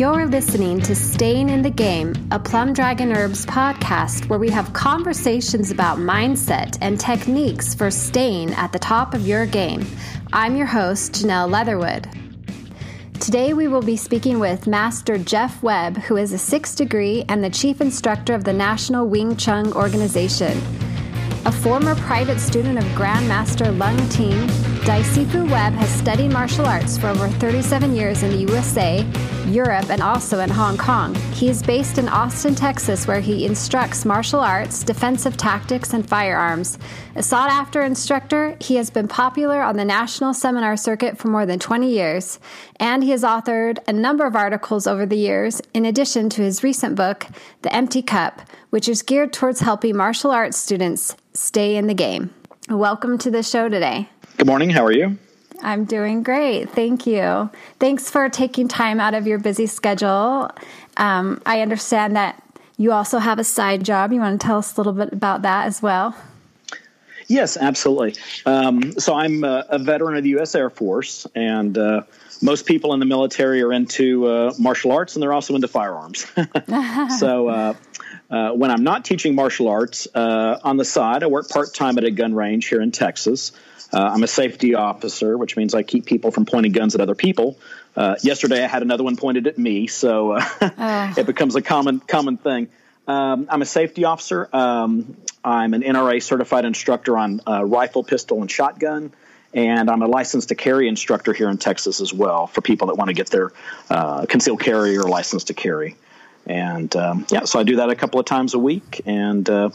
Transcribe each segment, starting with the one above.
You're listening to Staying in the Game, a Plum Dragon Herbs podcast where we have conversations about mindset and techniques for staying at the top of your game. I'm your host, Janelle Leatherwood. Today, we will be speaking with Master Jeff Webb, who is a sixth degree and the chief instructor of the National Wing Chun Organization. A former private student of Grandmaster Leung Ting, Daisifu Webb has studied martial arts for over 37 years in the USA, Europe, and also in Hong Kong. He is based in Austin, Texas, where he instructs martial arts, defensive tactics, and firearms. A sought after instructor, he has been popular on the national seminar circuit for more than 20 years, and he has authored a number of articles over the years, in addition to his recent book, The Empty Cup, which is geared towards helping martial arts students stay in the game. Welcome to the show today. Good morning. How are you? I'm doing great. Thank you. Thanks for taking time out of your busy schedule. Um, I understand that you also have a side job. You want to tell us a little bit about that as well? Yes, absolutely. Um, so I'm a, a, veteran of the U.S. Air Force, and uh, most people in the military are into uh, martial arts, and they're also into firearms. so uh, uh, when I'm not teaching martial arts uh, on the side, I work part time at a gun range here in Texas. Uh, I'm a safety officer, which means I keep people from pointing guns at other people. Uh, yesterday, I had another one pointed at me, so uh, oh. it becomes a common common thing. Um, I'm a safety officer. Um, I'm an NRA certified instructor on rifle, pistol, and shotgun and I'm a licensed to carry instructor here in Texas as well for people that want to get their uh, concealed carry or license to carry. And um, yeah, so I do that a couple of times a week. And uh,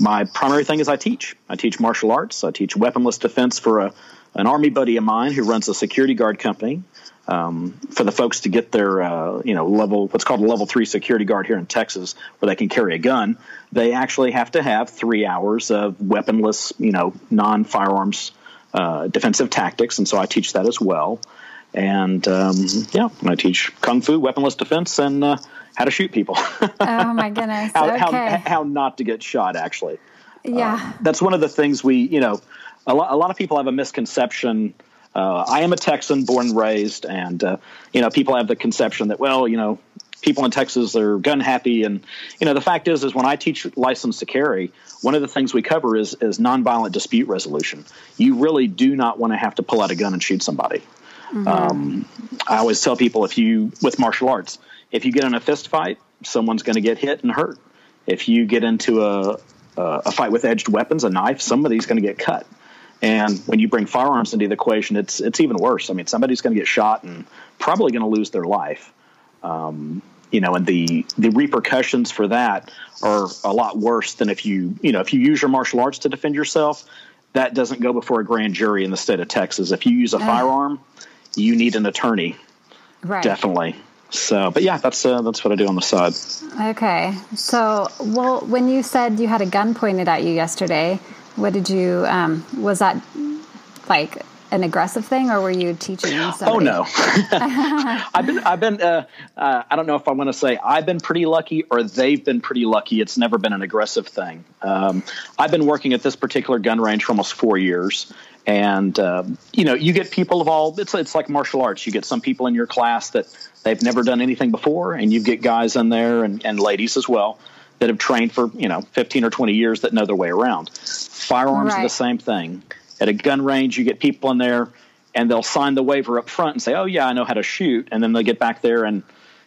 my primary thing is I teach. I teach martial arts. I teach weaponless defense for a, an army buddy of mine who runs a security guard company. Um, for the folks to get their uh, you know level what's called a level three security guard here in Texas, where they can carry a gun, they actually have to have three hours of weaponless you know non firearms uh, defensive tactics, and so I teach that as well. And um, yeah, I teach kung fu, weaponless defense, and uh, how to shoot people. oh my goodness! how, okay. how, how, not to get shot. Actually, yeah, uh, that's one of the things we, you know, a lot, a lot of people have a misconception. Uh, I am a Texan, born and raised, and uh, you know, people have the conception that well, you know, people in Texas are gun happy, and you know, the fact is, is when I teach license to carry, one of the things we cover is is nonviolent dispute resolution. You really do not want to have to pull out a gun and shoot somebody. Mm-hmm. Um, I always tell people if you with martial arts, if you get in a fist fight, someone's going to get hit and hurt. If you get into a a fight with edged weapons, a knife, somebody's going to get cut. And when you bring firearms into the equation, it's it's even worse. I mean, somebody's going to get shot and probably going to lose their life. Um, you know, and the the repercussions for that are a lot worse than if you you know if you use your martial arts to defend yourself. That doesn't go before a grand jury in the state of Texas. If you use a firearm, you need an attorney. Right. Definitely. So, but yeah, that's uh, that's what I do on the side. Okay. So, well, when you said you had a gun pointed at you yesterday, what did you? Um, was that like an aggressive thing, or were you teaching somebody? Oh no, I've been I've been uh, uh, I don't know if I want to say I've been pretty lucky or they've been pretty lucky. It's never been an aggressive thing. Um, I've been working at this particular gun range for almost four years, and um, you know you get people of all. It's it's like martial arts. You get some people in your class that they've never done anything before, and you get guys in there and, and ladies as well that have trained for you know 15 or 20 years that know their way around. Firearms right. are the same thing at a gun range, you get people in there and they'll sign the waiver up front and say, "Oh yeah, I know how to shoot," and then they get back there and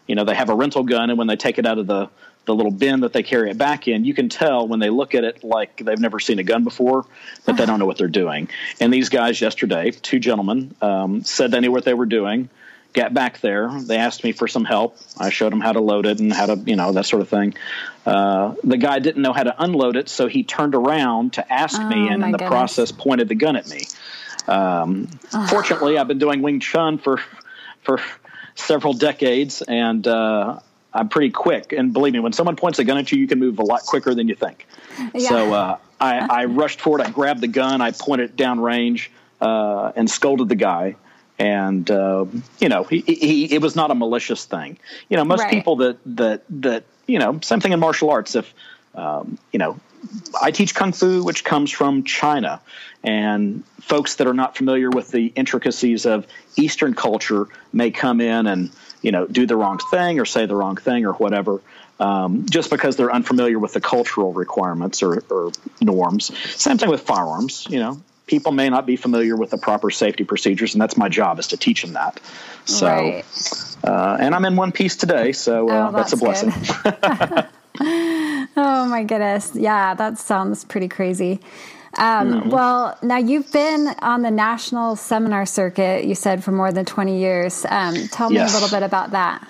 you know they have a rental gun, and when they take it out of the the little bin that they carry it back in, you can tell when they look at it like they've never seen a gun before that they don't know what they're doing. And these guys yesterday, two gentlemen, um, said they knew what they were doing. Got back there, they asked me for some help. I showed them how to load it and how to, you know, that sort of thing. Uh, the guy didn't know how to unload it, so he turned around to ask oh, me, and in the goodness. process, pointed the gun at me. Um, oh. Fortunately, I've been doing Wing Chun for for several decades, and uh, I'm pretty quick. And believe me, when someone points a gun at you, you can move a lot quicker than you think. Yeah. So uh, I, I, rushed forward. I grabbed the gun. I pointed it down range uh, and scolded the guy and uh, you know he, he, it was not a malicious thing you know most right. people that that that you know same thing in martial arts if um, you know i teach kung fu which comes from china and folks that are not familiar with the intricacies of eastern culture may come in and you know, do the wrong thing or say the wrong thing or whatever. Um, just because they're unfamiliar with the cultural requirements or, or norms. Same thing with firearms. You know, people may not be familiar with the proper safety procedures, and that's my job is to teach them that. So, right. uh, and I'm in one piece today, so uh, oh, that's, that's, a blessing. oh my goodness, yeah, that sounds pretty crazy. Um, mm-hmm. Well, now you've been on the national seminar circuit, you said, for more than 20 years. Um, tell me yes. a little bit about that.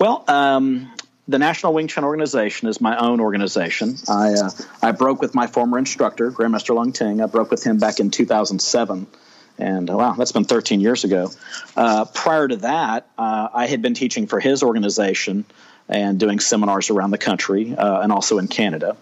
Well, um, the National Wing Chun Organization is my own organization. I uh, I broke with my former instructor, Grandmaster Leung Ting. I broke with him back in 2007, and wow, that's been 13 years ago. Uh, prior to that, uh, I had been teaching for his organization and doing seminars around the country uh, and also in Canada.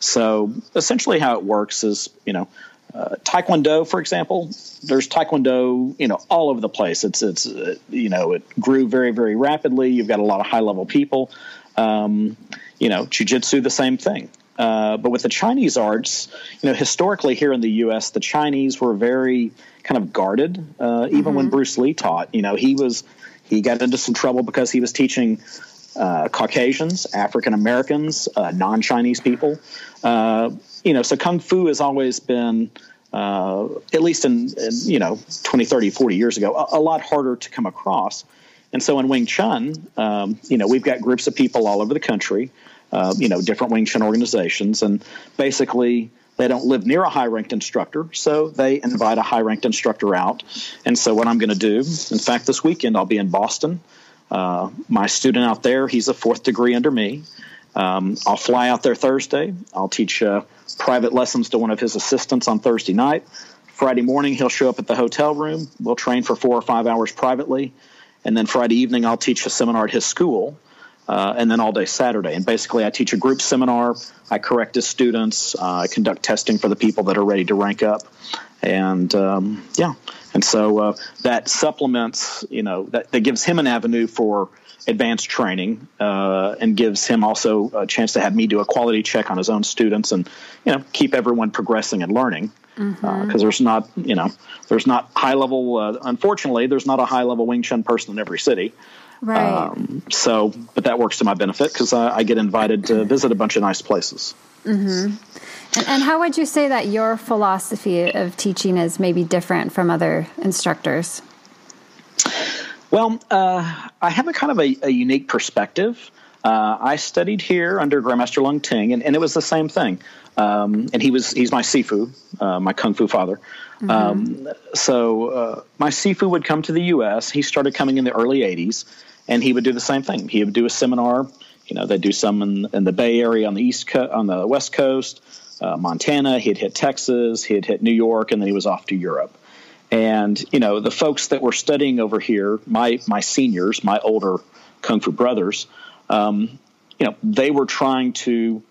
So essentially, how it works is, you know, uh, Taekwondo, for example, there's Taekwondo, you know, all over the place. It's it's uh, you know it grew very very rapidly. You've got a lot of high level people. Um, you know, jujitsu, the same thing. Uh, but with the Chinese arts, you know, historically here in the U.S., the Chinese were very kind of guarded. Uh, even mm-hmm. when Bruce Lee taught, you know, he was he got into some trouble because he was teaching uh, Caucasians, African Americans, uh, non Chinese people. Uh, you know, so Kung Fu has always been, uh, at least in, in, you know, 20, 30, 40 years ago, a, a, lot harder to come across. And so in Wing Chun, um, you know, we've got groups of people all over the country, uh, you know, different Wing Chun organizations, and basically they don't live near a high ranked instructor, so they invite a high ranked instructor out. And so, what I'm going to do, in fact, this weekend I'll be in Boston. Uh, my student out there, he's a fourth degree under me. Um, I'll fly out there Thursday. I'll teach uh, private lessons to one of his assistants on Thursday night. Friday morning, he'll show up at the hotel room. We'll train for four or five hours privately. And then Friday evening, I'll teach a seminar at his school. Uh, and then all day Saturday. And basically, I teach a group seminar. I correct his students. Uh, I conduct testing for the people that are ready to rank up. And um, yeah, and so uh, that supplements, you know, that, that gives him an avenue for advanced training uh, and gives him also a chance to have me do a quality check on his own students and you know keep everyone progressing and learning. Because mm-hmm. uh, there's not you know there's not high level uh, unfortunately there's not a high level Wing Chun person in every city. Right. Um, so but that works to my benefit because I, I, get invited to visit a bunch of nice places. Mm-hmm. And, and how would you say that your philosophy of teaching is maybe different from other instructors well, uh, I have a kind of a, a unique perspective. Uh, I studied here under Grandmaster Leung Ting, and, and it was the same thing. Um, and he was he's my sifu, uh, my kung fu father. Mm-hmm. Um, so uh, my sifu would come to the U.S. He started coming in the early '80s, and he would do the same thing. He would do a seminar. You know, they'd do some in, in the Bay Area on the east co- on the West Coast, uh, Montana. He'd hit Texas. He'd hit New York, and then he was off to Europe. And you know, the folks that were studying over here, my my seniors, my older kung fu brothers, um, you know, they were trying to,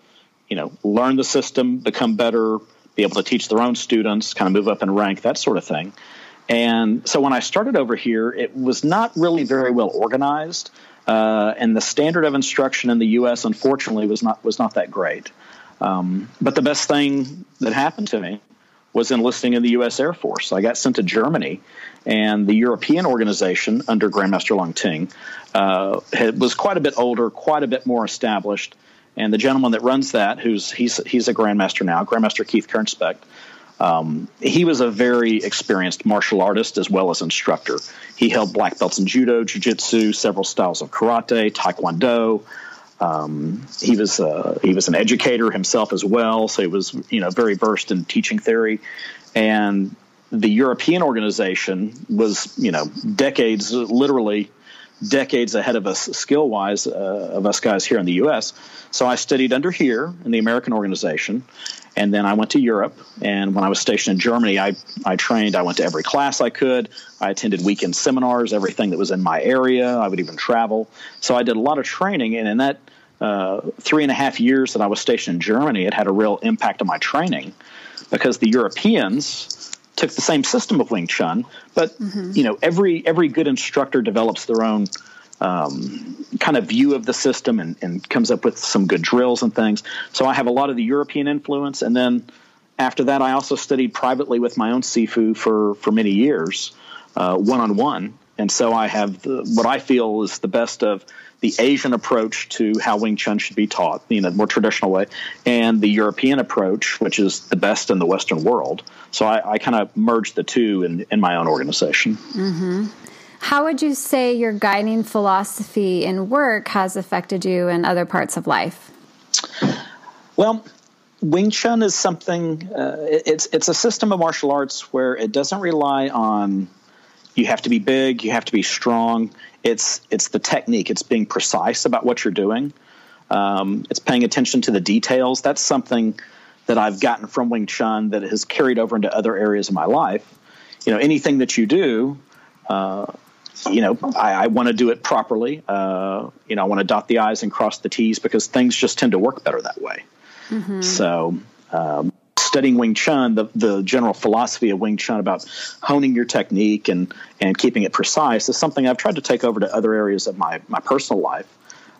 you know, learn the system, become better, be able to teach their own students, kind of move up in rank, that sort of thing. And so when I started over here, it was not really very well organized, uh, and the standard of instruction in the U.S. unfortunately was not was not that great. Um, but the best thing that happened to me was enlisting in the U.S. Air Force. I got sent to Germany, and the European organization under Grandmaster Leung Ting uh, had, was quite a bit older, quite a bit more established. And the gentleman that runs that, who's he's he's a grandmaster now, Grandmaster Keith Kernspecht, um, he was a very experienced martial artist as well as instructor. He held black belts in judo, jiu-jitsu, several styles of karate, taekwondo, um, he was uh, he was an educator himself as well, so he was you know very versed in teaching theory, and the European organization was you know decades, literally decades ahead of us skill wise uh, of us guys here in the U.S. So I studied under here in the American organization, and then I went to Europe. And when I was stationed in Germany, I I trained. I went to every class I could. I attended weekend seminars, everything that was in my area. I would even travel. So I did a lot of training, and in that uh, three and a half years that I was stationed in Germany, it had a real impact on my training because the Europeans took the same system of Wing Chun, but mm-hmm. you know every every good instructor develops their own um, kind of view of the system and, and comes up with some good drills and things. So I have a lot of the European influence, and then after that, I also studied privately with my own sifu for for many years, one on one and so I have the, what I feel is the best of the Asian approach to how Wing Chun should be taught, you know, the more traditional way, and the European approach, which is the best in the Western world. So I, I kind of merged the two in, in my own organization. Mm-hmm. How would you say your guiding philosophy in work has affected you in other parts of life? Well, Wing Chun is something. Uh, it's it's a system of martial arts where it doesn't rely on you have to be big, you have to be strong. It's it's the technique. It's being precise about what you're doing. Um, it's paying attention to the details. That's something that I've gotten from Wing Chun that has carried over into other areas of my life. You know, anything that you do, uh, you know, I, I want to do it properly. Uh, you know, I want to dot the I's and cross the T's because things just tend to work better that way. Mm-hmm. So, um, studying Wing Chun, the, the general philosophy of Wing Chun about honing your technique and, and keeping it precise is something I've tried to take over to other areas of my, my personal life.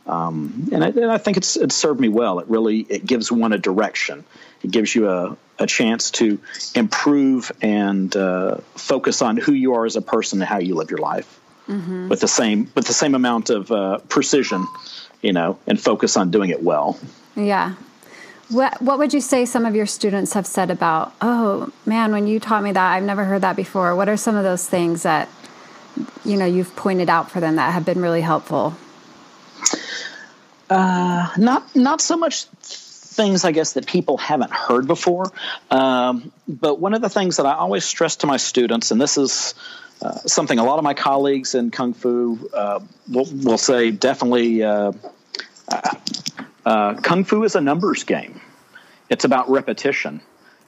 Um, and, I, and, I, think it's it's served me well. It really it gives one a direction. It gives you a, a chance to improve and uh, focus on who you are as a person and how you live your life mm-hmm. with the same with the same amount of uh, precision, you know, and focus on doing it well. Yeah, what What would you say some of your students have said about? Oh man, when you taught me that, I've never heard that before. What are some of those things that you know you've pointed out for them that have been really helpful? Uh, not not so much things I guess that people haven't heard before, um, but one of the things that I always stress to my students, and this is uh, something a lot of my colleagues in kung fu uh, will, will, say definitely uh, uh, Kung Fu is a numbers game. It's about repetition.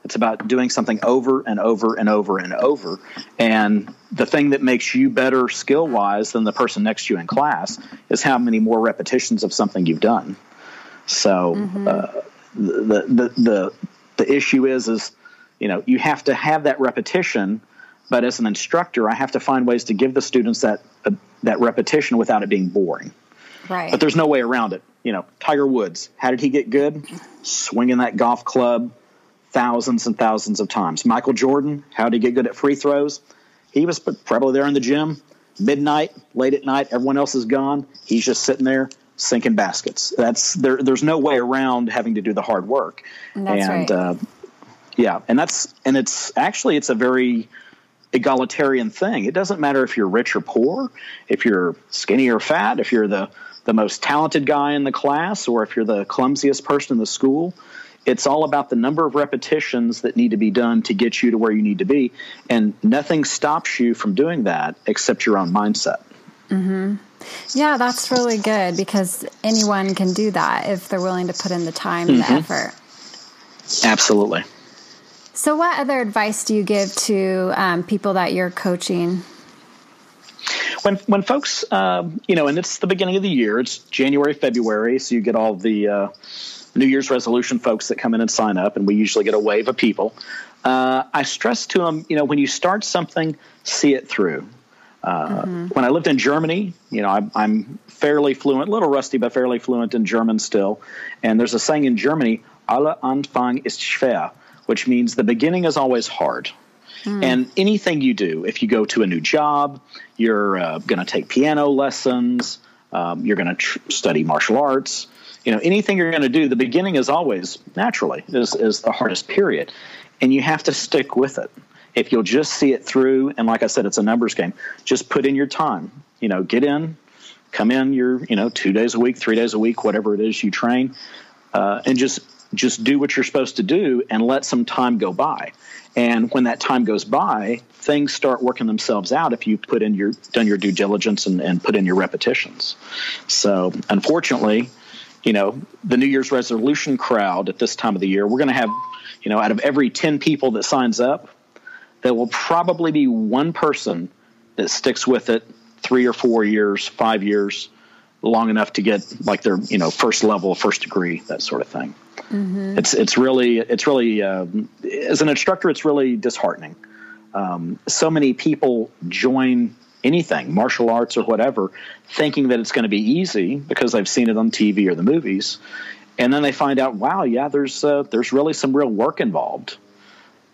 It's about doing something over and over and over and over. And the thing that makes you better skill wise than the person next to you in class is how many more repetitions of something you've done. So mm-hmm. uh, the, the the the issue is is you know you have to have that repetition, but as an instructor, I have to find ways to give the students that uh, that repetition without it being boring. Right. But there's no way around it you know, Tiger Woods, how did he get good? Swinging that golf club thousands and thousands of times. Michael Jordan, how did he get good at free throws? He was probably there in the gym, midnight, late at night, everyone else is gone. He's just sitting there sinking baskets. That's there. There's no way around having to do the hard work. That's and right. uh, yeah, and that's and it's actually it's a very egalitarian thing. It doesn't matter if you're rich or poor, if you're skinny or fat, if you're the the most talented guy in the class or if you're the clumsiest person in the school. It's all about the number of repetitions that need to be done to get you to where you need to be. And nothing stops you from doing that except your own mindset. Mm-hmm. Yeah, that's really good because anyone can do that if they're willing to put in the time and mm-hmm. the effort. Absolutely. So, what other advice do you give to um, people that you're coaching when when folks, uh, you know, and it's the beginning of the year, it's January, February, so you get all the uh, New Year's resolution folks that come in and sign up, and we usually get a wave of people. Uh, I stress to them, you know, when you start something, see it through. Uh, mm-hmm. When I lived in Germany, you know, I'm, I'm fairly fluent, a little rusty, but fairly fluent in German still. And there's a saying in Germany, "Aller Anfang ist schwer," which means the beginning is always hard. Mm. And anything you do, if you go to a new job, you're uh, going to take piano lessons, um, you're going to tr- study martial arts, you know, anything you're going to do, the beginning is always naturally is, is the hardest period. And you have to stick with it. If you'll just see it through, and like I said, it's a numbers game, just put in your time. You know, get in, come in your, you know, two days a week, three days a week, whatever it is you train, uh, and just just do what you're supposed to do and let some time go by. And when that time goes by, things start working themselves out if you put in your done your due diligence and, and put in your repetitions. So unfortunately, you know, the New Year's resolution crowd at this time of the year, we're gonna have, you know, out of every ten people that signs up, there will probably be one person that sticks with it three or four years, five years, long enough to get like their, you know, first level, first degree, that sort of thing. Mm-hmm. It's it's really it's really um, as an instructor, it's really disheartening. Um, so many people join anything, martial arts or whatever, thinking that it's going to be easy because they've seen it on TV or the movies, and then they find out, wow, yeah, there's uh, there's really some real work involved,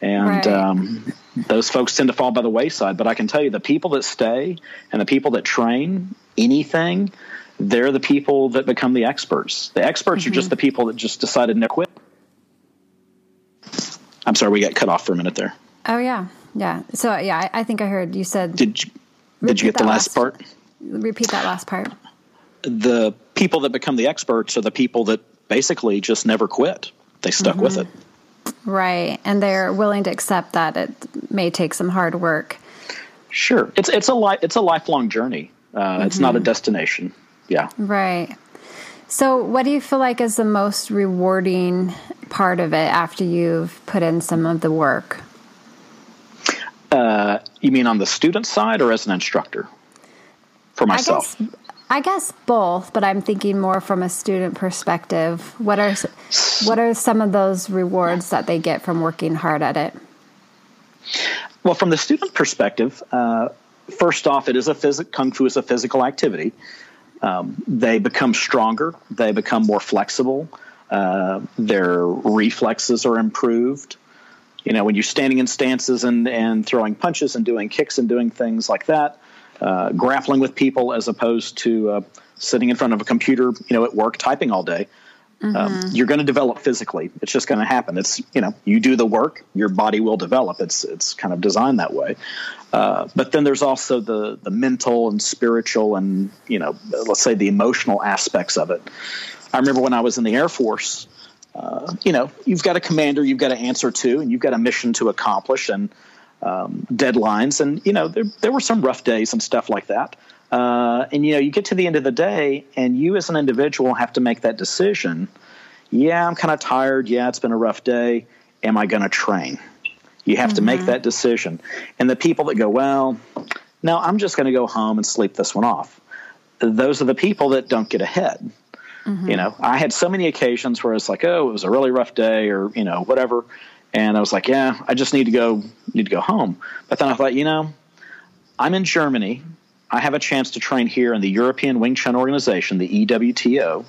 and right. um, those folks tend to fall by the wayside. But I can tell you, the people that stay and the people that train anything, they're the people that become the experts. The experts mm-hmm. are just mm-hmm. the people that just decided to quit. I'm sorry, we got cut off for a minute there. Oh yeah, yeah. So yeah, I, I think I heard you said. Did you, did you get the last, last part? Repeat that last part. The people that become the experts are the people that basically just never quit. They stuck mm-hmm. with it. Right, and they're willing to accept that it may take some hard work. Sure, it's it's a li- it's a lifelong journey. Uh, mm-hmm. It's not a mm-hmm. destination. Yeah. Right. So, what do you feel like is the most rewarding part of it after you've put in some of the work? Uh, you mean on the student side or as an instructor? For myself. I guess, I guess both, but I'm thinking more from a student perspective. What are what are some of those rewards that they get from working hard at it? Well, from the student perspective, uh, first off, it is a phys- kung fu is a physical activity. Um, they become stronger. They become more flexible. Uh, their reflexes are improved. You know, when you're standing in stances and, and throwing punches and doing kicks and doing things like that, uh, grappling with people as opposed to uh, sitting in front of a computer, you know, at work typing all day. Um, mm-hmm. Um, you're going to develop physically. It's just going to happen. It's you know, you do the work, your body will develop. It's it's kind of designed that way. Uh, but then there's also the the mental and spiritual and you know, let's say the emotional aspects of it. I remember when I was in the Air Force. Uh, you know, you've got a commander you've got to answer to, and you've got a mission to accomplish, and um, deadlines, and you know there there were some rough days and stuff like that. Uh, and you know you get to the end of the day, and you as an individual have to make that decision. Yeah, I'm kind of tired. Yeah, it's been a rough day. Am I going to train? You have mm-hmm. to make mm-hmm. that decision. And the people that go, well, no, I'm just going to go home and sleep this one off. Those are the people that don't get ahead. Mm-hmm. You know, I had so many occasions where it's like, oh, it was a really rough day, or you know, whatever and I was like, yeah, I just need to go need to go home. But then I thought, you know, I'm in Germany. I have a chance to train here in the European Wing Chun organization, the EWTO,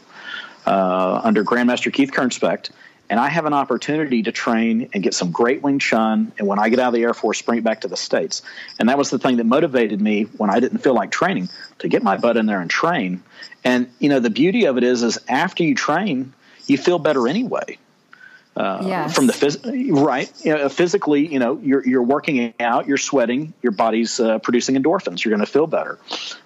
uh, under Grandmaster Keith Kernspecht. And I have an opportunity to train and get some great Wing Chun. And when I get out of the Air Force, bring it back to the States. And that was the thing that motivated me when I didn't feel like training to get my butt in there and train. And, you know, the beauty of it is, is after you train, you feel better anyway. Yes. from the phys- right you know, physically you know you're you're working out you're sweating your body's uh, producing endorphins you're going to feel better.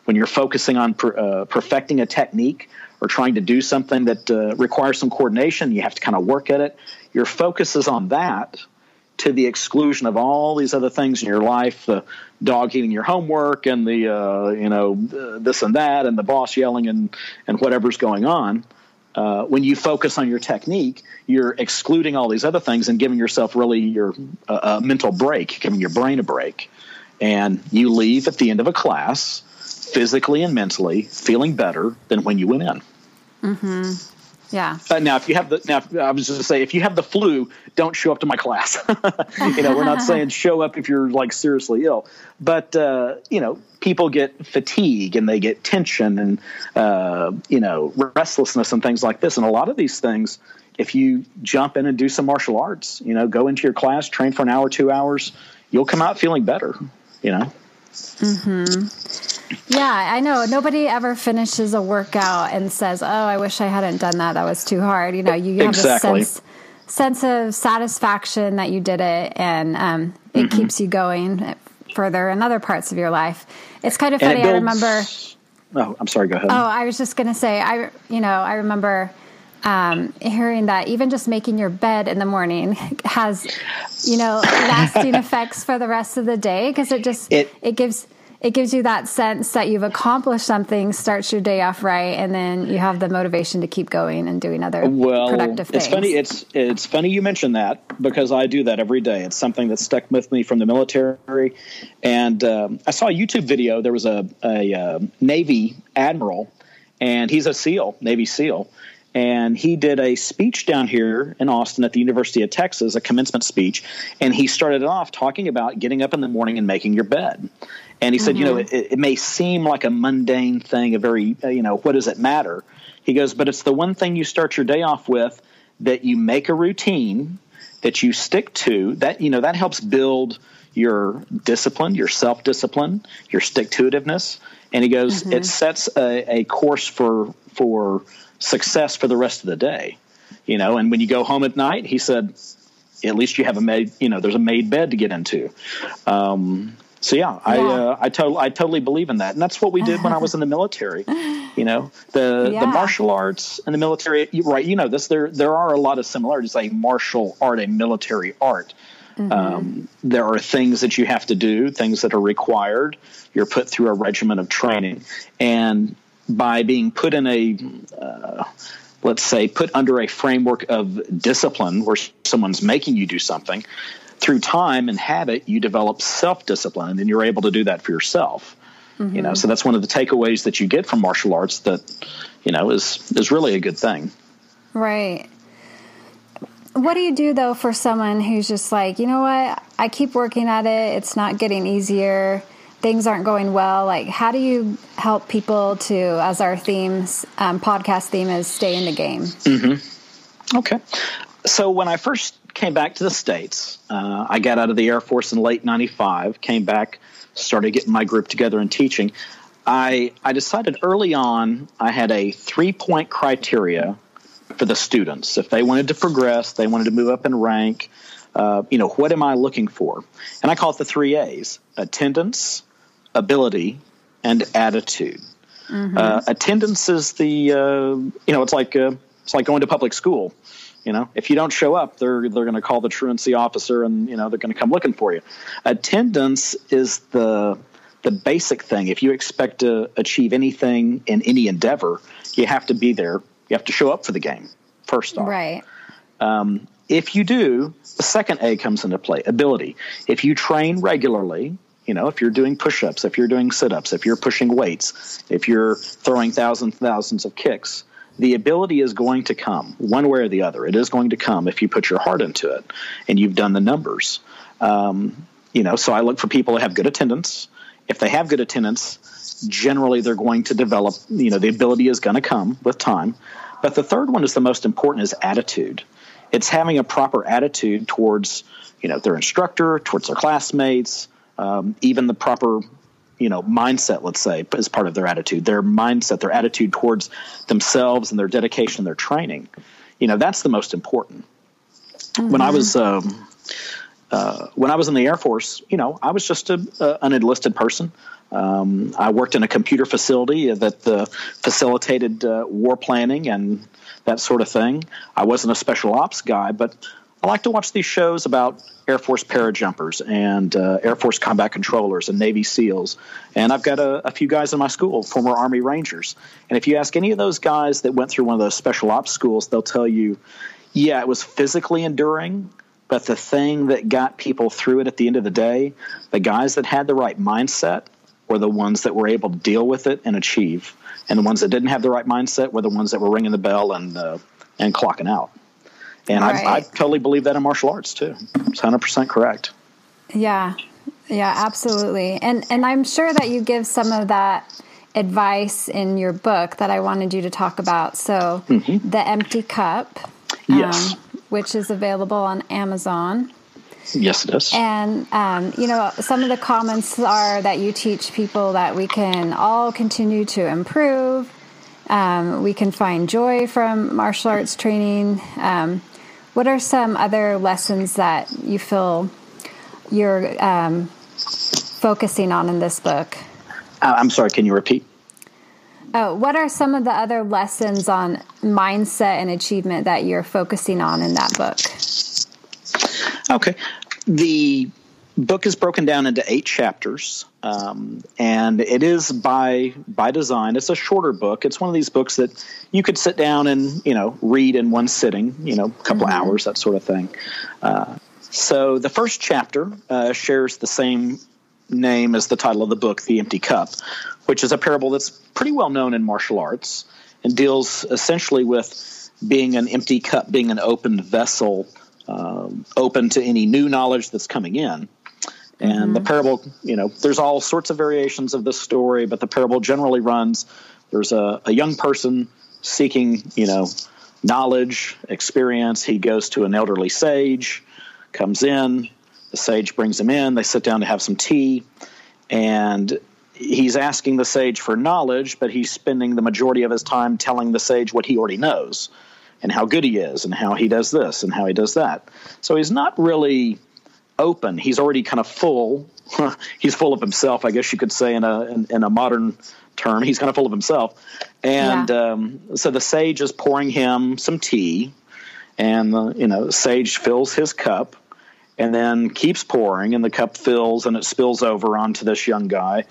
When you're focusing on per, uh, perfecting a technique or trying to do something that uh, requires some coordination you have to kind of work at it. Your focus is on that to the exclusion of all these other things in your life the dog eating your homework and the uh, you know this and that and the boss yelling and and whatever's going on uh, when you focus on your technique, you're excluding all these other things and giving yourself really your uh, a mental break, giving your brain a break. And you leave at the end of a class physically and mentally feeling better than when you went in. Mm-hmm. Yeah. Uh, now, if you have the now, I was just to say, if you have the flu, don't show up to my class. you know, we're not saying show up if you're like seriously ill, but uh, you know, people get fatigue and they get tension and uh, you know restlessness and things like this, and a lot of these things. If you jump in and do some martial arts, you know, go into your class, train for an hour, two hours, you'll come out feeling better. You know. Hmm. Yeah, I know. Nobody ever finishes a workout and says, "Oh, I wish I hadn't done that. That was too hard." You know, you have exactly. a sense sense of satisfaction that you did it, and um, it mm-hmm. keeps you going further in other parts of your life. It's kind of funny. Builds, I remember. Oh, I'm sorry. Go ahead. Oh, I was just going to say, I you know, I remember um, hearing that even just making your bed in the morning has, you know, lasting effects for the rest of the day because it just it, it gives it gives you that sense that you've accomplished something, starts your day off right, and then you have the motivation to keep going and doing other well, productive things. It's funny. It's it's funny you mention that because I do that every day. It's something that stuck with me from the military, and um, I saw a YouTube video. There was a, a, uh, Navy admiral, and he's a SEAL, Navy SEAL and he did a speech down here in Austin at the University of Texas, a commencement speech, and he started off talking about getting up in the morning and making your bed. And he said, mm-hmm. you know, mm-hmm. it, it, may seem like a mundane thing, a very, uh, you know, what does it matter? He goes, but it's the one thing you start your day off with that you make a routine that you stick to. That you know that helps build your discipline, your self discipline, your stick to itiveness. And he goes, mm-hmm. it sets a, a course for for success for the rest of the day. You know, and when you go home at night, he said, at least you have a made, you know, there's a made bed to get into. Um, so yeah, I uh, I totally I totally believe in that, and that's what we did when I was in the military. You know, the yeah. the martial arts and the military. Right, you know this. There there are a lot of similarities. Like martial art and military art. Mm-hmm. Um, there are things that you have to do, things that are required. You're put through a regimen of training, and by being put in a uh, let's say put under a framework of discipline where someone's making you do something through time and habit, you develop self discipline, and then you're able to do that for yourself. Mm-hmm. You know, so that's one of the takeaways that you get from martial arts that you know is is really a good thing. Right. What do you do though for someone who's just like, you know what, I keep working at it, it's not getting easier, things aren't going well. Like, how do you help people to, as our themes, um, podcast theme is stay in the game? Mm-hmm. Okay. So when I first came back to the States. Uh, I got out of the Air Force in late 95, came back, started getting my group together and teaching. I, I decided early on I had a three point criteria for the students. If they wanted to progress, they wanted to move up in rank, uh, you know, what am I looking for? And I call it the three A's attendance, ability, and attitude. Mm-hmm. Uh, attendance is the, uh, you know, it's like, uh, it's like going to public school. You know, if you don't show up, they're they're going to call the truancy officer, and you know they're going to come looking for you. Attendance is the the basic thing. If you expect to achieve anything in any endeavor, you have to be there. You have to show up for the game first off. Right. Um, if you do, the second A comes into play ability. If you train regularly, you know, if you're doing push ups, if you're doing sit ups, if you're pushing weights, if you're throwing thousands and thousands of kicks, the ability is going to come one way or the other. It is going to come if you put your heart into it and you've done the numbers. Um, you know, so I look for people that have good attendance. If they have good attendance, generally they're going to develop, you know, the ability is going to come with time. But the third one is the most important is attitude. It's having a proper attitude towards, you know, their instructor, towards their classmates, um, even the proper you know mindset let's say as part of their attitude their mindset their attitude towards themselves and their dedication their training. You know that's the most important. Mm-hmm. when i was um, uh, when i was in the air force you know i was just a, a, an enlisted person. Um, i worked in a computer facility that uh, facilitated uh, war planning and that sort of thing. I wasn't a special ops guy but I like to watch these shows about Air Force parajumpers and uh, Air Force combat controllers and Navy SEALs. And I've got a, a, few guys in my school, former Army Rangers. And if you ask any of those guys that went through one of those special ops schools, they'll tell you, yeah, it was physically enduring, but the thing that got people through it at the end of the day, the guys that had the right mindset were the ones that were able to deal with it and achieve. And the ones that didn't have the right mindset were the ones that were ringing the bell and, uh, and clocking out. And right. I, I totally believe that in martial arts too. It's hundred percent correct. Yeah, yeah, absolutely. And and I'm sure that you give some of that advice in your book that I wanted you to talk about. So, mm-hmm. the empty cup, yes, um, which is available on Amazon. Yes, it is. And um, you know, some of the comments are that you teach people that we can all continue to improve. Um, we can find joy from martial arts training. Um, what are some other lessons that you feel you're um, focusing on in this book? Uh, I'm sorry, can you repeat? Oh, what are some of the other lessons on mindset and achievement that you're focusing on in that book? Okay. The book is broken down into eight chapters, um, and it is by by design. It's a shorter book. It's one of these books that you could sit down and you know read in one sitting, you know, a couple mm-hmm. hours, that sort of thing. Uh, so the first chapter uh, shares the same name as the title of the book, "The Empty Cup," which is a parable that's pretty well known in martial arts and deals essentially with being an empty cup, being an open vessel. Um, open to any new knowledge that's coming in. And mm-hmm. the parable, you know, there's all sorts of variations of this story, but the parable generally runs there's a, a young person seeking, you know, knowledge, experience. He goes to an elderly sage, comes in, The sage brings him in. They sit down to have some tea, and he's asking the sage for knowledge, but he's spending the majority of his time telling the sage what he already knows and how good he is and how he does this and how he does that. So he's not really open. He's already kind of full. he's full of himself, I guess you could say in a in, in a modern term. He's kind of full of himself. And yeah. um, so the sage is pouring him some tea, and the, you know, sage fills his cup and then keeps pouring, and the cup fills and it spills over onto this young guy.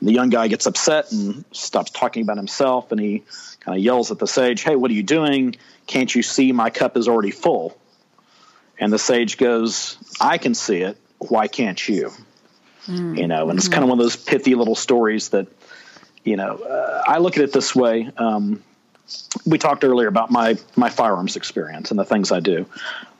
And the young guy gets upset and stops talking about himself, and he kind of yells at the sage, "Hey, what are you doing? Can't you see my cup is already full?" And the sage goes, "I can see it. Why can't you?" Mm. You know, and it's mm-hmm. kind of one of those pithy little stories that, you know, uh, I look at it this way. Um, we talked earlier about my my firearms experience and the things I do.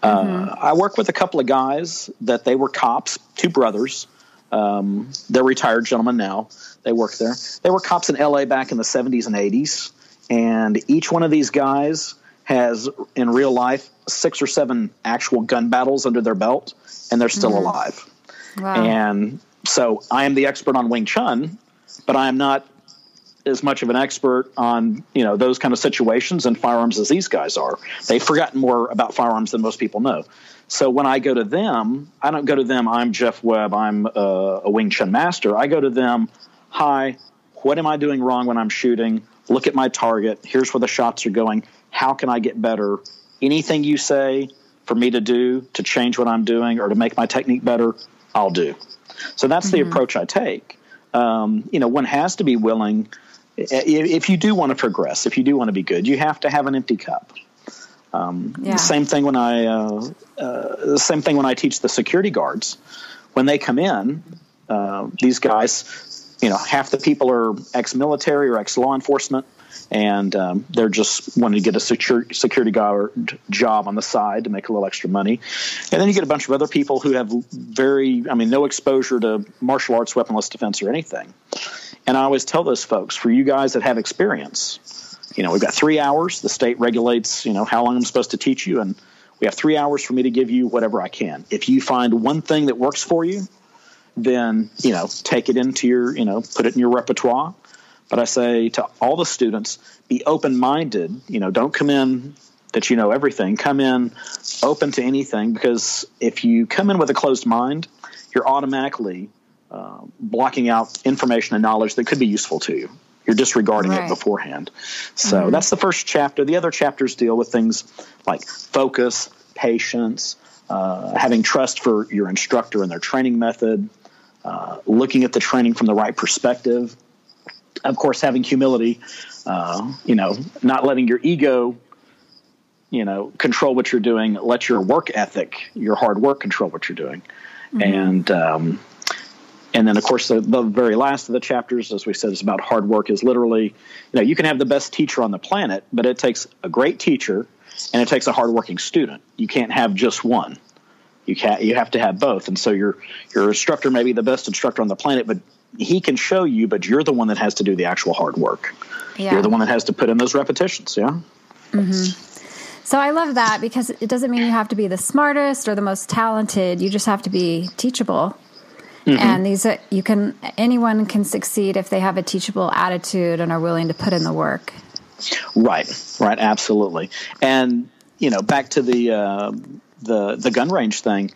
Uh, mm-hmm. I work with a couple of guys that they were cops, two brothers. Um, they're retired gentlemen now. They work there. They were cops in L.A. back in the 70s and 80s, and each one of these guys has, in real life, six or seven actual gun battles under their belt, and they're still mm-hmm. alive. Wow. And so I am the expert on Wing Chun, but I am not as much of an expert on you know those kind of situations and firearms as these guys are. They've forgotten more about firearms than most people know. So when I go to them, I don't go to them. I'm Jeff Webb. I'm a, a Wing Chun master. I go to them. Hi, what am I doing wrong when I'm shooting? Look at my target. Here's where the shots are going. How can I get better? Anything you say for me to do to change what I'm doing or to make my technique better, I'll do. So that's mm-hmm. the approach I take. Um, you know, one has to be willing if you do want to progress, if you do want to be good, you have to have an empty cup. Um, yeah. Same thing when I uh, uh, same thing when I teach the security guards. When they come in, uh, these guys, you know, half the people are ex-military or ex-law enforcement, and um, they're just wanting to get a secure, security guard job on the side to make a little extra money. And then you get a bunch of other people who have very, I mean, no exposure to martial arts, weaponless defense, or anything. And I always tell those folks, for you guys that have experience, you know, we've got three hours. The state regulates, you know, how long I'm supposed to teach you, and we have three hours for me to give you whatever I can. If you find one thing that works for you, then you know, take it into your, you know, put it in your repertoire. But I say to all the students, be open minded. You know, don't come in that you know everything. Come in open to anything because if you come in with a closed mind, you're automatically uh, blocking out information and knowledge that could be useful to you. You're disregarding right. it beforehand. So mm-hmm. that's the first chapter. The other chapters deal with things like focus, patience, uh, having trust for your instructor and their training method, uh, looking at the training from the right perspective. Of course, having humility, uh, you know, not letting your ego, you know, control what you're doing. Let your work ethic, your hard work, control what you're doing. Mm-hmm. And um, and then of course the, the, very last of the chapters as we said is about hard work is literally you know you can have the best teacher on the planet but it takes a great teacher and it takes a hardworking student you can't have just one you can't you have to have both and so your your instructor may be the best instructor on the planet but he can show you but you're the one that has to do the actual hard work yeah. you're the one that has to put in those repetitions yeah mm-hmm. So I love that because it doesn't mean you have to be the smartest or the most talented. You just have to be teachable Mm-hmm. And these are, you can anyone can succeed if they have a teachable attitude and are willing to put in the work. Right, right, absolutely. And you know, back to the uh, the the gun range thing.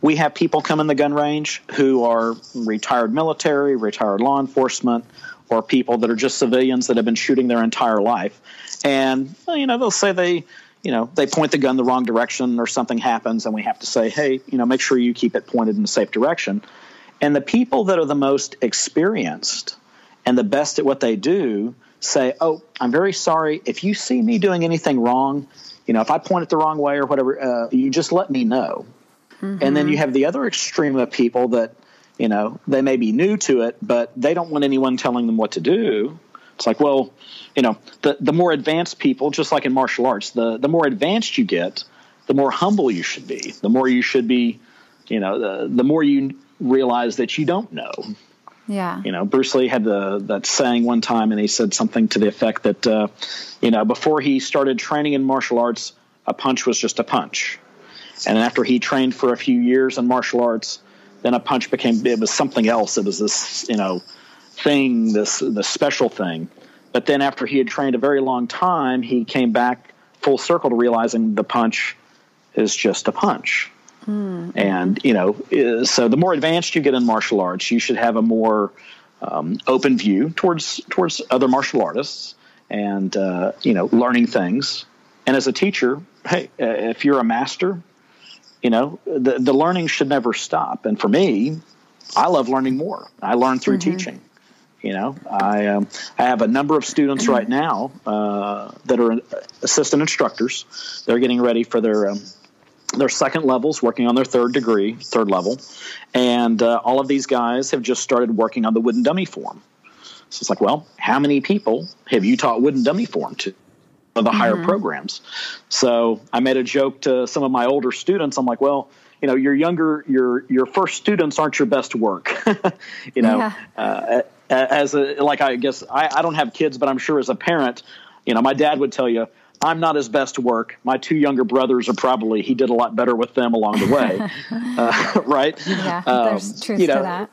We have people come in the gun range who are retired military, retired law enforcement, or people that are just civilians that have been shooting their entire life. And you know, they'll say they you know they point the gun the wrong direction or something happens and we have to say hey you know make sure you keep it pointed in a safe direction and the people that are the most experienced and the best at what they do say, "Oh, I'm very sorry if you see me doing anything wrong. You know, if I point it the wrong way or whatever, uh, you just let me know." Mm-hmm. And then you have the other extreme of people that, you know, they may be new to it, but they don't want anyone telling them what to do. It's like, well, you know, the the more advanced people, just like in martial arts, the the more advanced you get, the more humble you should be. The more you should be, you know, the the more you realize that you don't know. Yeah. You know, Bruce Lee had the, that saying one time, and he said something to the effect that, uh, you know, before he started training in martial arts, a punch was just a punch. And after he trained for a few years in martial arts, then a punch became it was something else. It was this you know thing, this the special thing. But then after he had trained a very long time, he came back full circle to realizing the punch is just a punch. Mm-hmm. And you know, so the more advanced you get in martial arts, you should have a more um, open view towards towards other martial artists and uh, you know learning things. And as a teacher, hey, uh, if you're a master, you know the the learning should never stop. And for me, I love learning more. I learn through mm-hmm. teaching. You know, I um, I have a number of students right now uh, that are assistant instructors. They're getting ready for their um, their second levels, working on their third degree, third level, and uh, all of these guys have just started working on the wooden dummy form. So it's like, well, how many people have you taught wooden dummy form to? The mm-hmm. higher programs. So I made a joke to some of my older students. I'm like, well, you know, your younger, your your first students aren't your best work. you know, yeah. uh, as a like I guess I, I don't have kids, but I'm sure as a parent, you know, my dad would tell you I'm not his best work. My two younger brothers are probably he did a lot better with them along the way, uh, right? Yeah, um, there's truth you know, to that.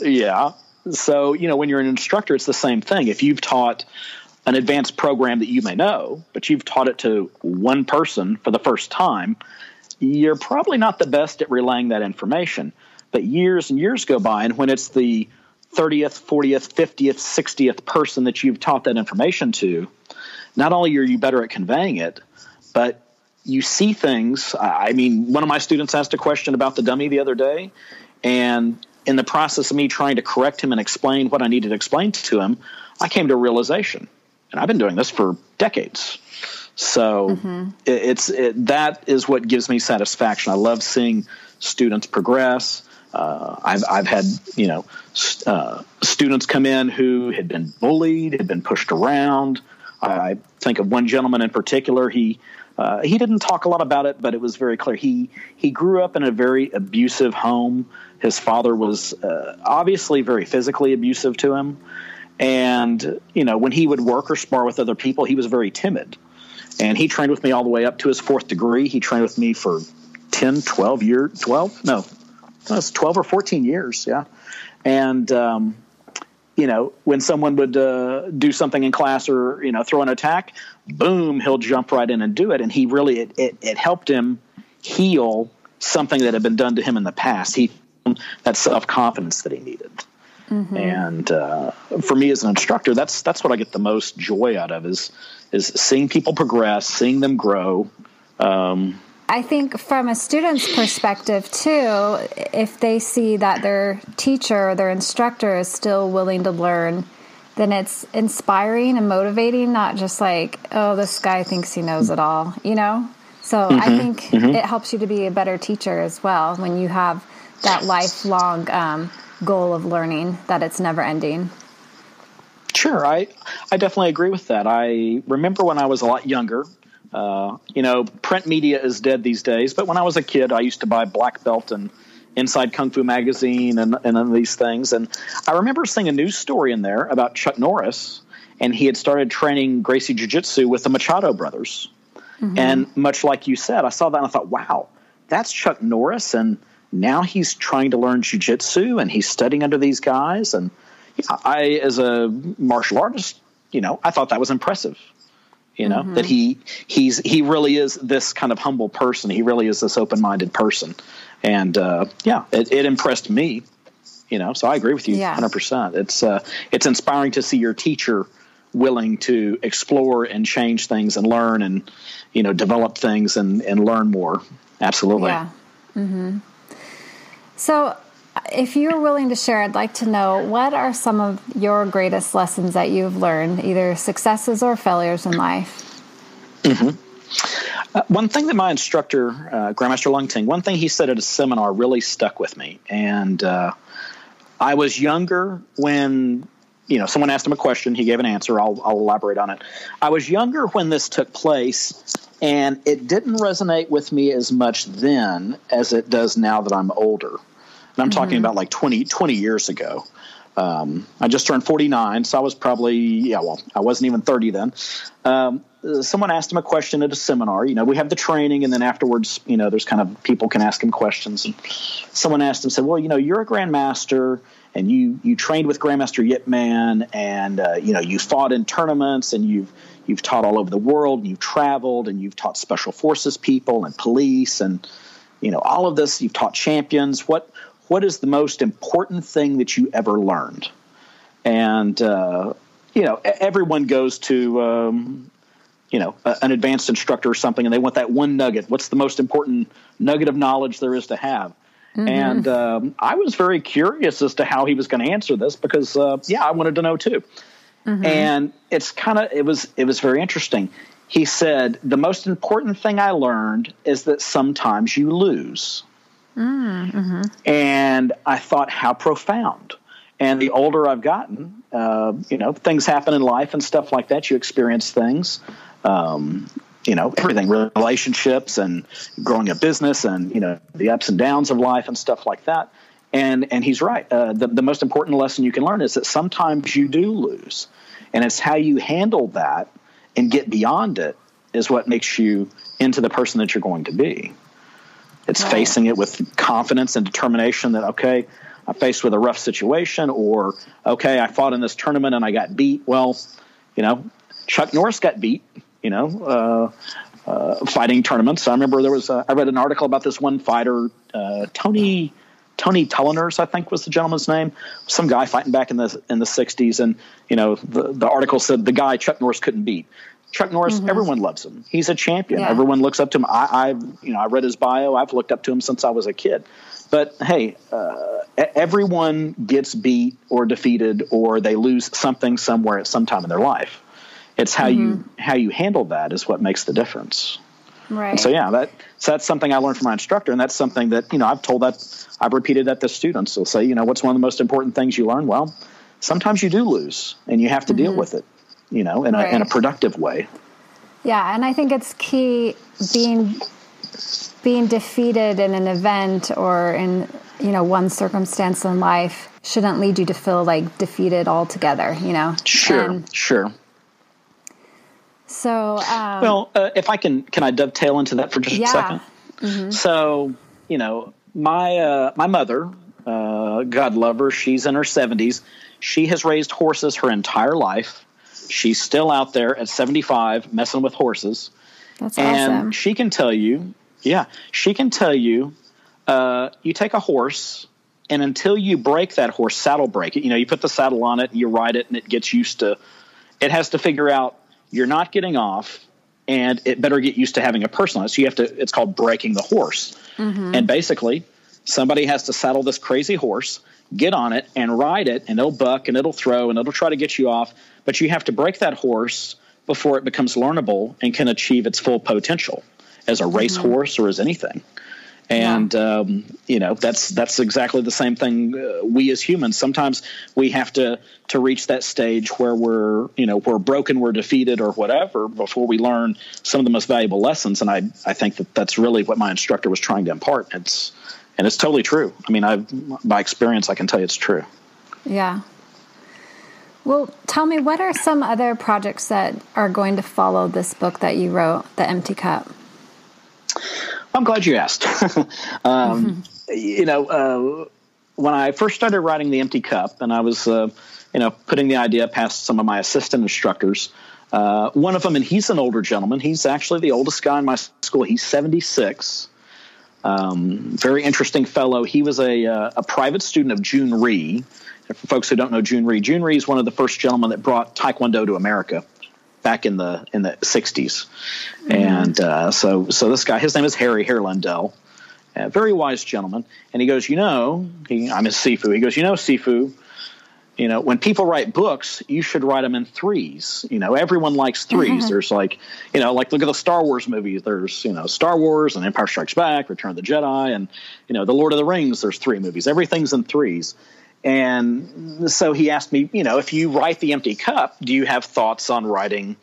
Yeah. So you know, when you're an instructor, it's the same thing. If you've taught an advanced program that you may know, but you've taught it to one person for the first time, you're probably not the best at relaying that information. But years and years go by, and when it's the 30th, 40th, 50th, 60th person that you've taught that information to, not only are you better at conveying it, but you see things. I mean, one of my students asked a question about the dummy the other day, and in the process of me trying to correct him and explain what I needed to explain to him, I came to a realization. And I've been doing this for decades. So mm-hmm. it, it's it, that is what gives me satisfaction. I love seeing students progress. Uh, I've, I've had you know st- uh, students come in who had been bullied, had been pushed around. I think of one gentleman in particular. He uh, he didn't talk a lot about it, but it was very clear. He he grew up in a very abusive home. His father was uh, obviously very physically abusive to him, and you know when he would work or spar with other people, he was very timid. And he trained with me all the way up to his fourth degree. He trained with me for 10, 12 years, 12? No, that's 12 or 14 years. Yeah. And, um, you know, when someone would uh, do something in class or, you know, throw an attack, boom, he'll jump right in and do it. And he really, it, it, it helped him heal something that had been done to him in the past. He, that self confidence that he needed. Mm-hmm. And uh, for me as an instructor, that's that's what I get the most joy out of is is seeing people progress, seeing them grow, um, I think from a student's perspective too, if they see that their teacher or their instructor is still willing to learn, then it's inspiring and motivating, not just like, oh, this guy thinks he knows it all, you know? So mm-hmm, I think mm-hmm. it helps you to be a better teacher as well when you have that lifelong um, goal of learning, that it's never ending. Sure, I, I definitely agree with that. I remember when I was a lot younger, uh, you know, print media is dead these days, but when I was a kid, I used to buy Black Belt and Inside Kung Fu Magazine and, and these things. And I remember seeing a news story in there about Chuck Norris, and he had started training Gracie Jiu Jitsu with the Machado brothers. Mm-hmm. And much like you said, I saw that and I thought, wow, that's Chuck Norris. And now he's trying to learn Jiu Jitsu and he's studying under these guys. And I, as a martial artist, you know, I thought that was impressive you know mm-hmm. that he he's he really is this kind of humble person he really is this open-minded person and uh, yeah it, it, impressed me you know so i agree with you yeah. 100% it's uh, it's inspiring to see your teacher willing to explore and change things and learn and you know develop things and and learn more absolutely yeah mm-hmm. so if you're willing to share, I'd like to know what are some of your greatest lessons that you've learned, either successes or failures in life? Mm-hmm. Uh, one thing that my instructor, uh, Grandmaster Leung Ting, one thing he said at a seminar really stuck with me. And uh, I was younger when, you know, someone asked him a question, he gave an answer. I'll, I'll elaborate on it. I was younger when this took place, and it didn't resonate with me as much then as it does now that I'm older and I'm mm-hmm. talking about like 20, 20 years ago. um, I just turned 49, so I was probably, yeah, well, I wasn't even 30 then. Um, someone asked him a question at a seminar. You know, we have the training, and then afterwards, you know, there's kind of people can ask him questions. And someone asked him, said, "Well, you know, you're a grandmaster, and you you trained with Grandmaster Yip Man, and uh, you know, you fought in tournaments, and you've you've taught all over the world, and you've traveled, and you've taught special forces people and police, and you know, all of this. You've taught champions. What what is the most important thing that you ever learned? And uh, you know, everyone goes to um, you know an advanced instructor or something, and they want that one nugget. What's the most important nugget of knowledge there is to have? Mm-hmm. And um, I was very curious as to how he was going to answer this because, uh, yeah, I wanted to know too. Mm-hmm. And it's kind of it was it was very interesting. He said the most important thing I learned is that sometimes you lose. Mm-hmm. And I thought, how profound. And the older I've gotten, uh, you know, things happen in life and stuff like that. You experience things, um, you know, everything, relationships and growing a business and, you know, the ups and downs of life and stuff like that. And, and he's right. Uh, the, the most important lesson you can learn is that sometimes you do lose. And it's how you handle that and get beyond it is what makes you into the person that you're going to be. It's right. facing it with confidence and determination that, okay, I'm faced with a rough situation, or, okay, I fought in this tournament and I got beat. Well, you know, Chuck Norris got beat, you know, uh, uh, fighting tournaments. I remember there was, a, I read an article about this one fighter, uh, Tony. Tony Tulleners, I think was the gentleman's name. Some guy fighting back in the in the '60s, and you know the the article said the guy Chuck Norris couldn't beat. Chuck Norris, mm-hmm. everyone loves him. He's a champion. Yeah. Everyone looks up to him. I, I, you know, I read his bio. I've looked up to him since I was a kid. But hey, uh, everyone gets beat or defeated, or they lose something somewhere at some time in their life. It's how mm-hmm. you how you handle that is what makes the difference. Right. And so yeah, that so that's something I learned from my instructor, and that's something that you know I've told that I've repeated that to students. They'll say, you know, what's one of the most important things you learn? Well, sometimes you do lose, and you have to mm-hmm. deal with it you know, in, right. a, in a productive way. Yeah, and I think it's key being being defeated in an event or in you know one circumstance in life shouldn't lead you to feel like defeated altogether. You know. Sure. And sure. So. Um, well, uh, if I can, can I dovetail into that for just yeah. a 2nd mm-hmm. So you know, my uh, my mother, uh, God love her, she's in her seventies. She has raised horses her entire life. She's still out there at 75 messing with horses. That's and awesome. she can tell you, yeah, she can tell you, uh, you take a horse and until you break that horse, saddle break it, you know, you put the saddle on it, you ride it, and it gets used to, it has to figure out you're not getting off and it better get used to having a person on it. So you have to, it's called breaking the horse. Mm-hmm. And basically, somebody has to saddle this crazy horse get on it and ride it, and it'll buck and it'll throw and it'll try to get you off. But you have to break that horse before it becomes learnable and can achieve its full potential as a race mm-hmm. horse or as anything. And yeah. um, you know that's that's exactly the same thing. Uh, we as humans sometimes we have to to reach that stage where we're you know we're broken, we're defeated, or whatever before we learn some of the most valuable lessons. And I I think that that's really what my instructor was trying to impart. It's and it's totally true. I mean, I by experience, I can tell you it's true. Yeah. Well, tell me, what are some other projects that are going to follow this book that you wrote, The Empty Cup? I'm glad you asked. um, mm-hmm. You know, uh, when I first started writing The Empty Cup, and I was, uh, you know, putting the idea past some of my assistant instructors, uh, one of them, and he's an older gentleman. He's actually the oldest guy in my school. He's 76. Um, very interesting fellow. He was a, uh, a private student of Jhoon Rhee. For folks who don't know Jhoon Rhee, Jhoon Rhee is one of the first gentlemen that brought Taekwondo to America back in the in the 60s. Mm-hmm. And uh, so so this guy, his name is Harry Herlandell, a very wise gentleman. And he goes, you know, he, I'm his Sifu. He goes, you know, Sifu, you know, when people write books, you should write them in threes. You know, everyone likes 3s mm-hmm. There's like, you know, like look at the Star Wars movies. There's, you know, Star Wars and Empire Strikes Back, Return of the Jedi, and, you know, The Lord of the Rings, there's three movies. Everything's in threes. And so he asked me, you know, if you write The Empty Cup, do you have thoughts on writing,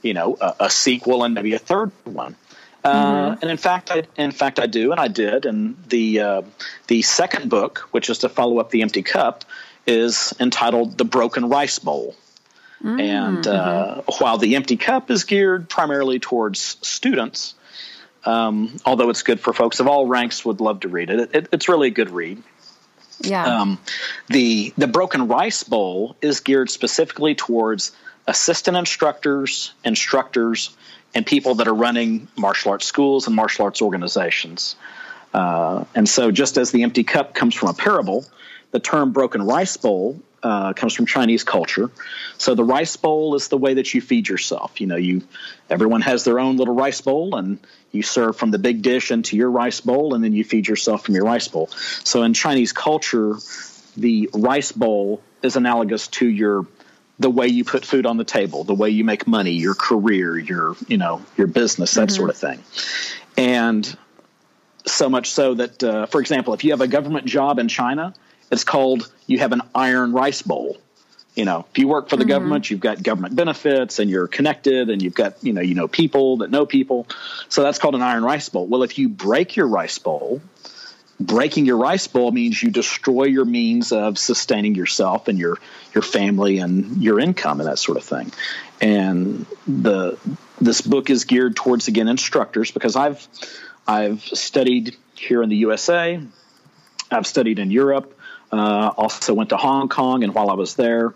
you know, a, a sequel and maybe a third one? Uh, mm-hmm. and in fact, I, in fact, I do, and I did. And the uh, the second book, which is to follow up the Empty Cup, is entitled The Broken Rice Bowl. Mm-hmm. And uh, while the empty cup is geared primarily towards students, um, although it's good for folks of all ranks, would love to read it. it, it it's really a good read. Yeah. Um, the the broken rice bowl is geared specifically towards assistant instructors, instructors, and people that are running martial arts schools and martial arts organizations. Uh, and so, just as the empty cup comes from a parable, the term broken rice bowl uh, comes from Chinese culture. So the rice bowl is the way that you feed yourself. You know, you everyone has their own little rice bowl, and you serve from the big dish into your rice bowl, and then you feed yourself from your rice bowl. So in Chinese culture, the rice bowl is analogous to your the way you put food on the table, the way you make money, your career, your you know your business, that mm-hmm. sort of thing, and so much so that, uh, for example, if you have a government job in China, it's called you have an iron rice bowl. You know, if you work for the mm-hmm. government, you've got government benefits and you're connected and you've got, you know, you know people that know people. So that's called an iron rice bowl. Well, if you break your rice bowl, breaking your rice bowl means you destroy your means of sustaining yourself and your your family and your income and that sort of thing. And the this book is geared towards again instructors because I've I've studied here in the USA, I've studied in Europe, uh, also went to Hong Kong, and while I was there,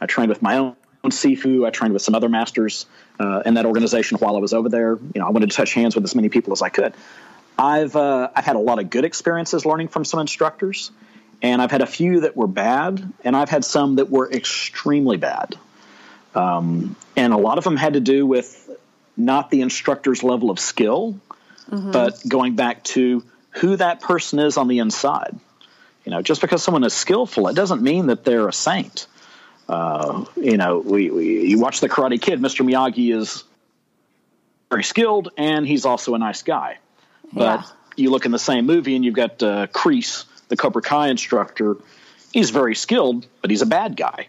I trained with my own Sifu. I trained with some other masters uh, in that organization while I was over there. You know, I wanted to touch hands with as many people as I could. I've uh, I've had a lot of good experiences learning from some instructors, and I've had a few that were bad, and I've had some that were extremely bad. Um, and a lot of them had to do with not the instructor's level of skill, mm-hmm. but going back to who that person is on the inside. You know, just because someone is skillful, it doesn't mean that they're a saint. Uh, you know, we, we you watch the Karate Kid. Mr. Miyagi is very skilled, and he's also a nice guy. But yeah. you look in the same movie, and you've got uh, Kreese, the Cobra Kai instructor. He's very skilled, but he's a bad guy.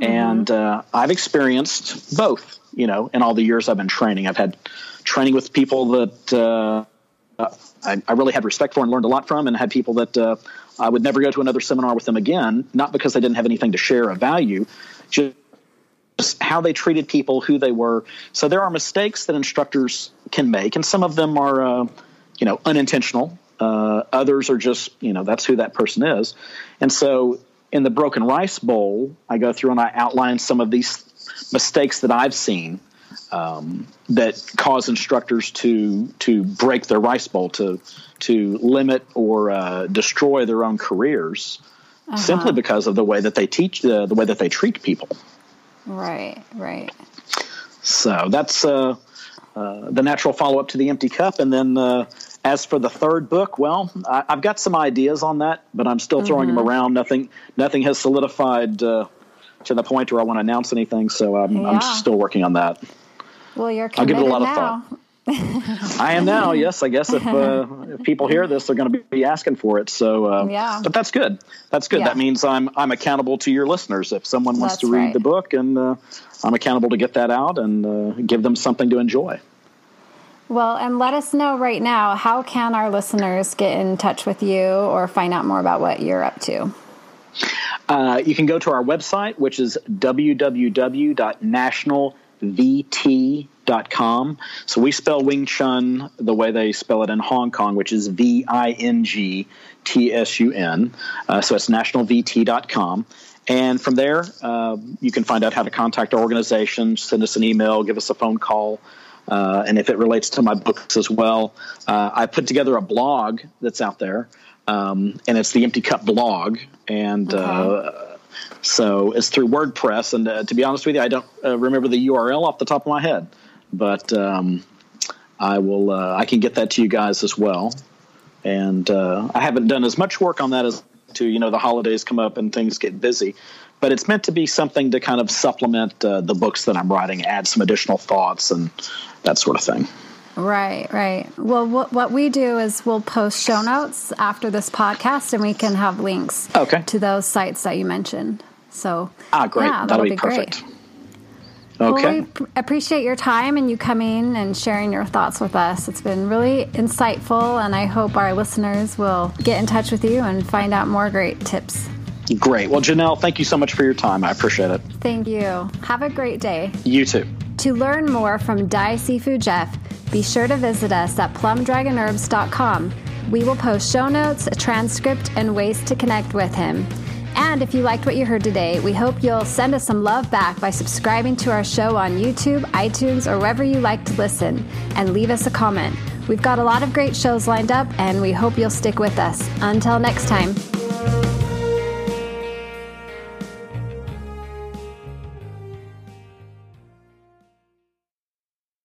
Mm-hmm. And uh, I've experienced both. You know, in all the years I've been training, I've had training with people that uh, I, I, really had respect for and learned a lot from, and had people that uh, I would never go to another seminar with them again, not because they didn't have anything to share of value, just how they treated people, who they were. So there are mistakes that instructors can make, and some of them are, uh, you know, unintentional. Uh, others are just, you know, that's who that person is. And so in the Broken Rice Bowl, I go through and I outline some of these mistakes that I've seen um, that cause instructors to to break their rice bowl to to limit or uh, destroy their own careers uh-huh. simply because of the way that they teach the, the way that they treat people. Right, right. So that's uh, uh, the natural follow up to the empty cup, and then uh, as for the third book, well, I, have got some ideas on that, but I'm still throwing mm-hmm. them around. Nothing, nothing has solidified uh, to the point where I want to announce anything. So I'm, yeah. I'm still working on that. Well, you're I'll give it a lot now. of thought. I am now. Yes, I guess if, uh, if people hear this, they're going to be asking for it. So, uh, yeah. But that's good. That's good. Yeah. That means I'm I'm accountable to your listeners. If someone wants that's to read right. the book, and uh, I'm accountable to get that out and uh, give them something to enjoy. Well, and let us know right now how can our listeners get in touch with you or find out more about what you're up to. Uh, you can go to our website, which is www.nationalvt.com. So we spell Wing Chun the way they spell it in Hong Kong, which is V I N G T S U N. Uh, so it's nationalvt.com. And from there, uh, you can find out how to contact our organization, send us an email, give us a phone call. Uh, and if it relates to my books as well, uh, I put together a blog that's out there um, and it's the Empty Cup blog, and okay. So it's through WordPress. And uh, to be honest with you, I don't uh, remember the URL off the top of my head, but um, I will. Uh, I can get that to you guys as well. And uh, I haven't done as much work on that as to you know the holidays come up and things get busy, but it's meant to be something to kind of supplement uh, the books that I'm writing, add some additional thoughts and that sort of thing. Right, right. Well, what, what we do is we'll post show notes after this podcast and we can have links okay. to those sites that you mentioned. So, ah, great. Yeah, that'll, that'll be, be, perfect. Great. Okay. Well, we appreciate your time and you coming and sharing your thoughts with us. It's been really insightful, and I hope our listeners will get in touch with you and find out more great tips. Great. Well, Janelle, thank you so much for your time. I appreciate it. Thank you. Have a great day. You too. To learn more from Dai Sifu Jeff, be sure to visit us at plumdragonherbs.com. We will post show notes, a transcript, and ways to connect with him. And if you liked what you heard today, we hope you'll send us some love back by subscribing to our show on YouTube, iTunes, or wherever you like to listen, and leave us a comment. We've got a lot of great shows lined up, and we hope you'll stick with us. Until next time.